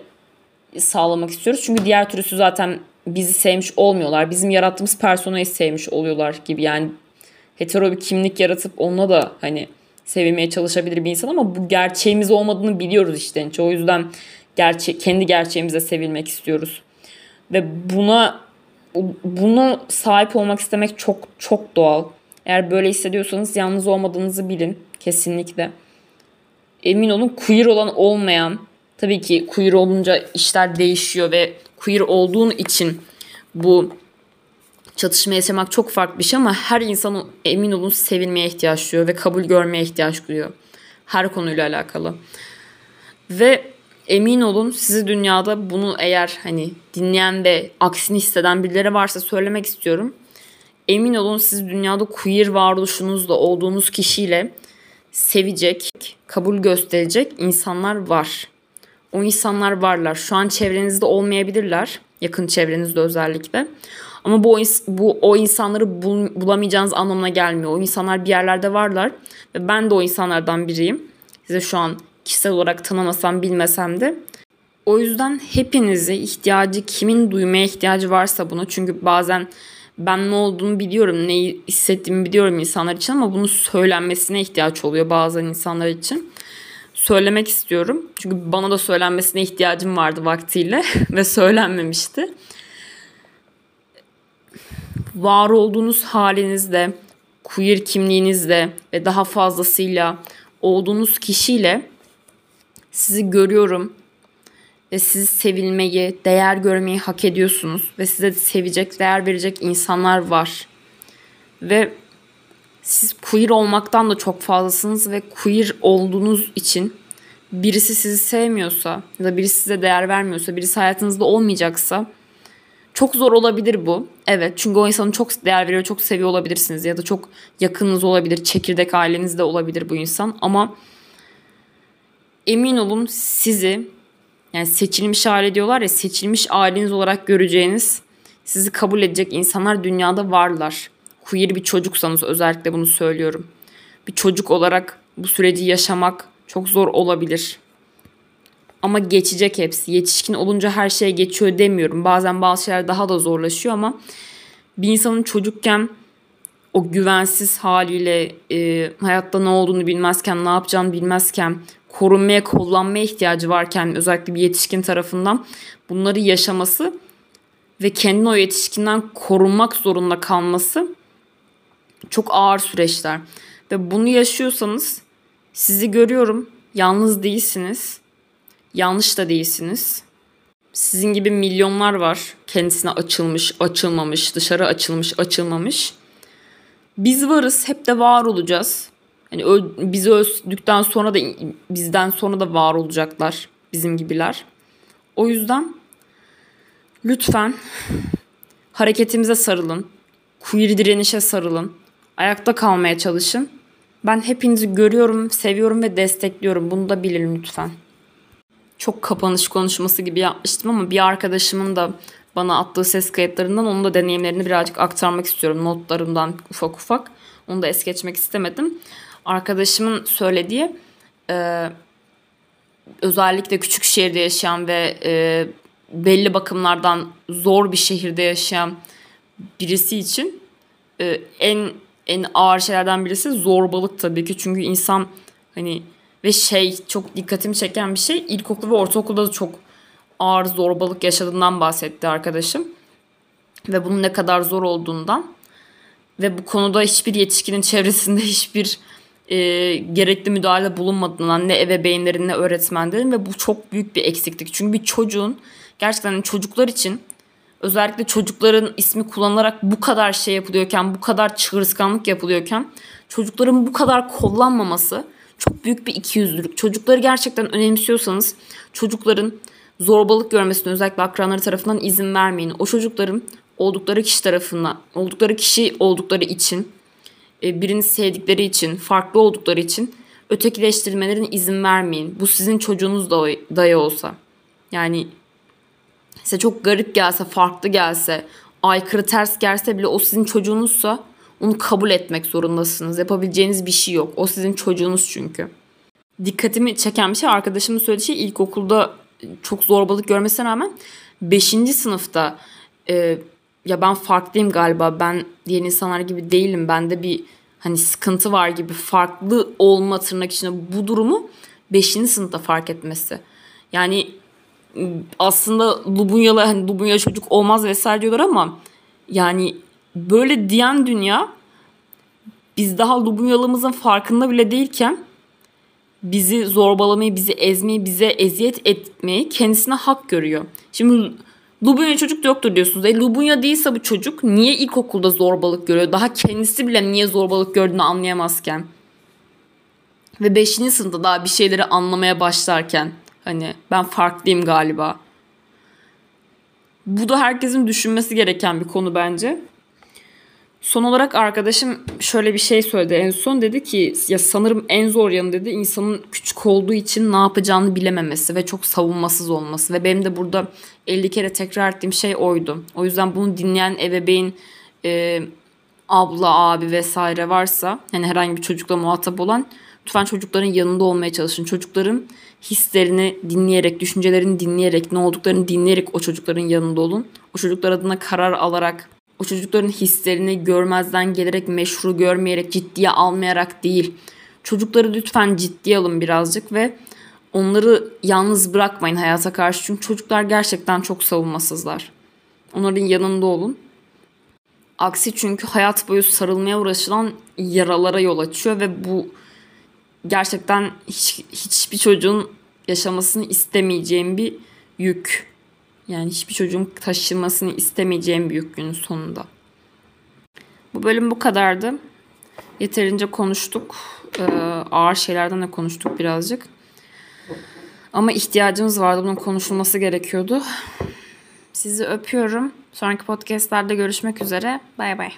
sağlamak istiyoruz. Çünkü diğer türlüsü zaten bizi sevmiş olmuyorlar. Bizim yarattığımız personayı sevmiş oluyorlar gibi. Yani hetero bir kimlik yaratıp onunla da hani sevilmeye çalışabilir bir insan ama bu gerçeğimiz olmadığını biliyoruz işte. O yüzden gerçe kendi gerçeğimize sevilmek istiyoruz. Ve buna bunu sahip olmak istemek çok çok doğal. Eğer böyle hissediyorsanız yalnız olmadığınızı bilin kesinlikle. Emin olun queer olan olmayan tabii ki queer olunca işler değişiyor ve queer olduğun için bu çatışma yaşamak çok farklı bir şey ama her insanın emin olun sevilmeye ihtiyaç duyuyor ve kabul görmeye ihtiyaç duyuyor. Her konuyla alakalı. Ve emin olun sizi dünyada bunu eğer hani dinleyen ve aksini hisseden birileri varsa söylemek istiyorum. Emin olun siz dünyada queer varoluşunuzla olduğunuz kişiyle sevecek, kabul gösterecek insanlar var. O insanlar varlar. Şu an çevrenizde olmayabilirler. Yakın çevrenizde özellikle. Ama bu, bu o insanları bul, bulamayacağınız anlamına gelmiyor. O insanlar bir yerlerde varlar ve ben de o insanlardan biriyim. Size şu an kişisel olarak tanımasam bilmesem de. O yüzden hepinizi ihtiyacı kimin duymaya ihtiyacı varsa bunu çünkü bazen ben ne olduğunu biliyorum, neyi hissettiğimi biliyorum insanlar için ama bunu söylenmesine ihtiyaç oluyor bazı insanlar için. Söylemek istiyorum. Çünkü bana da söylenmesine ihtiyacım vardı vaktiyle ve söylenmemişti var olduğunuz halinizde, queer kimliğinizde ve daha fazlasıyla olduğunuz kişiyle sizi görüyorum ve sizi sevilmeyi, değer görmeyi hak ediyorsunuz ve size sevecek, değer verecek insanlar var. Ve siz queer olmaktan da çok fazlasınız ve queer olduğunuz için birisi sizi sevmiyorsa ya da birisi size değer vermiyorsa, birisi hayatınızda olmayacaksa çok zor olabilir bu. Evet çünkü o insanı çok değer veriyor, çok seviyor olabilirsiniz ya da çok yakınınız olabilir, çekirdek ailenizde olabilir bu insan ama emin olun sizi yani seçilmiş aile diyorlar ya seçilmiş aileniz olarak göreceğiniz sizi kabul edecek insanlar dünyada varlar. Queer bir çocuksanız özellikle bunu söylüyorum. Bir çocuk olarak bu süreci yaşamak çok zor olabilir. Ama geçecek hepsi. Yetişkin olunca her şey geçiyor demiyorum. Bazen bazı şeyler daha da zorlaşıyor ama bir insanın çocukken o güvensiz haliyle e, hayatta ne olduğunu bilmezken, ne yapacağını bilmezken, korunmaya, kullanmaya ihtiyacı varken özellikle bir yetişkin tarafından bunları yaşaması ve kendini o yetişkinden korunmak zorunda kalması çok ağır süreçler. Ve bunu yaşıyorsanız sizi görüyorum. Yalnız değilsiniz. Yanlış da değilsiniz. Sizin gibi milyonlar var. Kendisine açılmış, açılmamış, dışarı açılmış, açılmamış. Biz varız, hep de var olacağız. Yani öl, biz öldükten sonra da bizden sonra da var olacaklar bizim gibiler. O yüzden lütfen hareketimize sarılın. Queer direnişe sarılın. Ayakta kalmaya çalışın. Ben hepinizi görüyorum, seviyorum ve destekliyorum. Bunu da bilin lütfen. Çok kapanış konuşması gibi yapmıştım ama bir arkadaşımın da bana attığı ses kayıtlarından onun da deneyimlerini birazcık aktarmak istiyorum notlarımdan ufak ufak. Onu da es geçmek istemedim. Arkadaşımın söylediği e, özellikle küçük şehirde yaşayan ve e, belli bakımlardan zor bir şehirde yaşayan birisi için e, en en ağır şeylerden birisi zorbalık tabii ki. Çünkü insan hani ve şey çok dikkatimi çeken bir şey ilkokul ve ortaokulda da çok ağır zorbalık yaşadığından bahsetti arkadaşım. Ve bunun ne kadar zor olduğundan. Ve bu konuda hiçbir yetişkinin çevresinde hiçbir e, gerekli müdahale bulunmadığından ne ebeveynlerin ne öğretmenlerin ve bu çok büyük bir eksiklik. Çünkü bir çocuğun gerçekten hani çocuklar için özellikle çocukların ismi kullanılarak bu kadar şey yapılıyorken, bu kadar çığırıskanlık yapılıyorken çocukların bu kadar kollanmaması çok büyük bir ikiyüzlülük. Çocukları gerçekten önemsiyorsanız çocukların zorbalık görmesine özellikle akranları tarafından izin vermeyin. O çocukların oldukları kişi tarafından, oldukları kişi oldukları için, birini sevdikleri için, farklı oldukları için ötekileştirmelerine izin vermeyin. Bu sizin çocuğunuz da dayı olsa. Yani size çok garip gelse, farklı gelse, aykırı ters gelse bile o sizin çocuğunuzsa onu kabul etmek zorundasınız. Yapabileceğiniz bir şey yok. O sizin çocuğunuz çünkü. Dikkatimi çeken bir şey arkadaşımın söylediği şey ilkokulda çok zorbalık görmesine rağmen 5. sınıfta e, ya ben farklıyım galiba ben diğer insanlar gibi değilim bende bir hani sıkıntı var gibi farklı olma tırnak içinde bu durumu 5. sınıfta fark etmesi. Yani aslında Lubunyalı hani Lubunya çocuk olmaz vesaire diyorlar ama yani böyle diyen dünya biz daha Lubunyalımızın farkında bile değilken bizi zorbalamayı, bizi ezmeyi, bize eziyet etmeyi kendisine hak görüyor. Şimdi Lubunya çocuk yoktur diyorsunuz. E Lubunya değilse bu çocuk niye ilkokulda zorbalık görüyor? Daha kendisi bile niye zorbalık gördüğünü anlayamazken. Ve 5. sınıfta daha bir şeyleri anlamaya başlarken hani ben farklıyım galiba. Bu da herkesin düşünmesi gereken bir konu bence. Son olarak arkadaşım şöyle bir şey söyledi en son dedi ki ya sanırım en zor yanı dedi insanın küçük olduğu için ne yapacağını bilememesi ve çok savunmasız olması ve benim de burada 50 kere tekrar ettiğim şey oydu. O yüzden bunu dinleyen ebeveyn e, abla abi vesaire varsa yani herhangi bir çocukla muhatap olan lütfen çocukların yanında olmaya çalışın. Çocukların hislerini dinleyerek, düşüncelerini dinleyerek, ne olduklarını dinleyerek o çocukların yanında olun. O çocuklar adına karar alarak o çocukların hislerini görmezden gelerek, meşru görmeyerek, ciddiye almayarak değil. Çocukları lütfen ciddiye alın birazcık ve onları yalnız bırakmayın hayata karşı. Çünkü çocuklar gerçekten çok savunmasızlar. Onların yanında olun. Aksi çünkü hayat boyu sarılmaya uğraşılan yaralara yol açıyor ve bu gerçekten hiç, hiçbir çocuğun yaşamasını istemeyeceğim bir yük. Yani hiçbir çocuğun taşımasını istemeyeceğim bir yük günün sonunda. Bu bölüm bu kadardı. Yeterince konuştuk. Ee, ağır şeylerden de konuştuk birazcık. Ama ihtiyacımız vardı. Bunun konuşulması gerekiyordu. Sizi öpüyorum. Sonraki podcastlerde görüşmek üzere. Bay bay.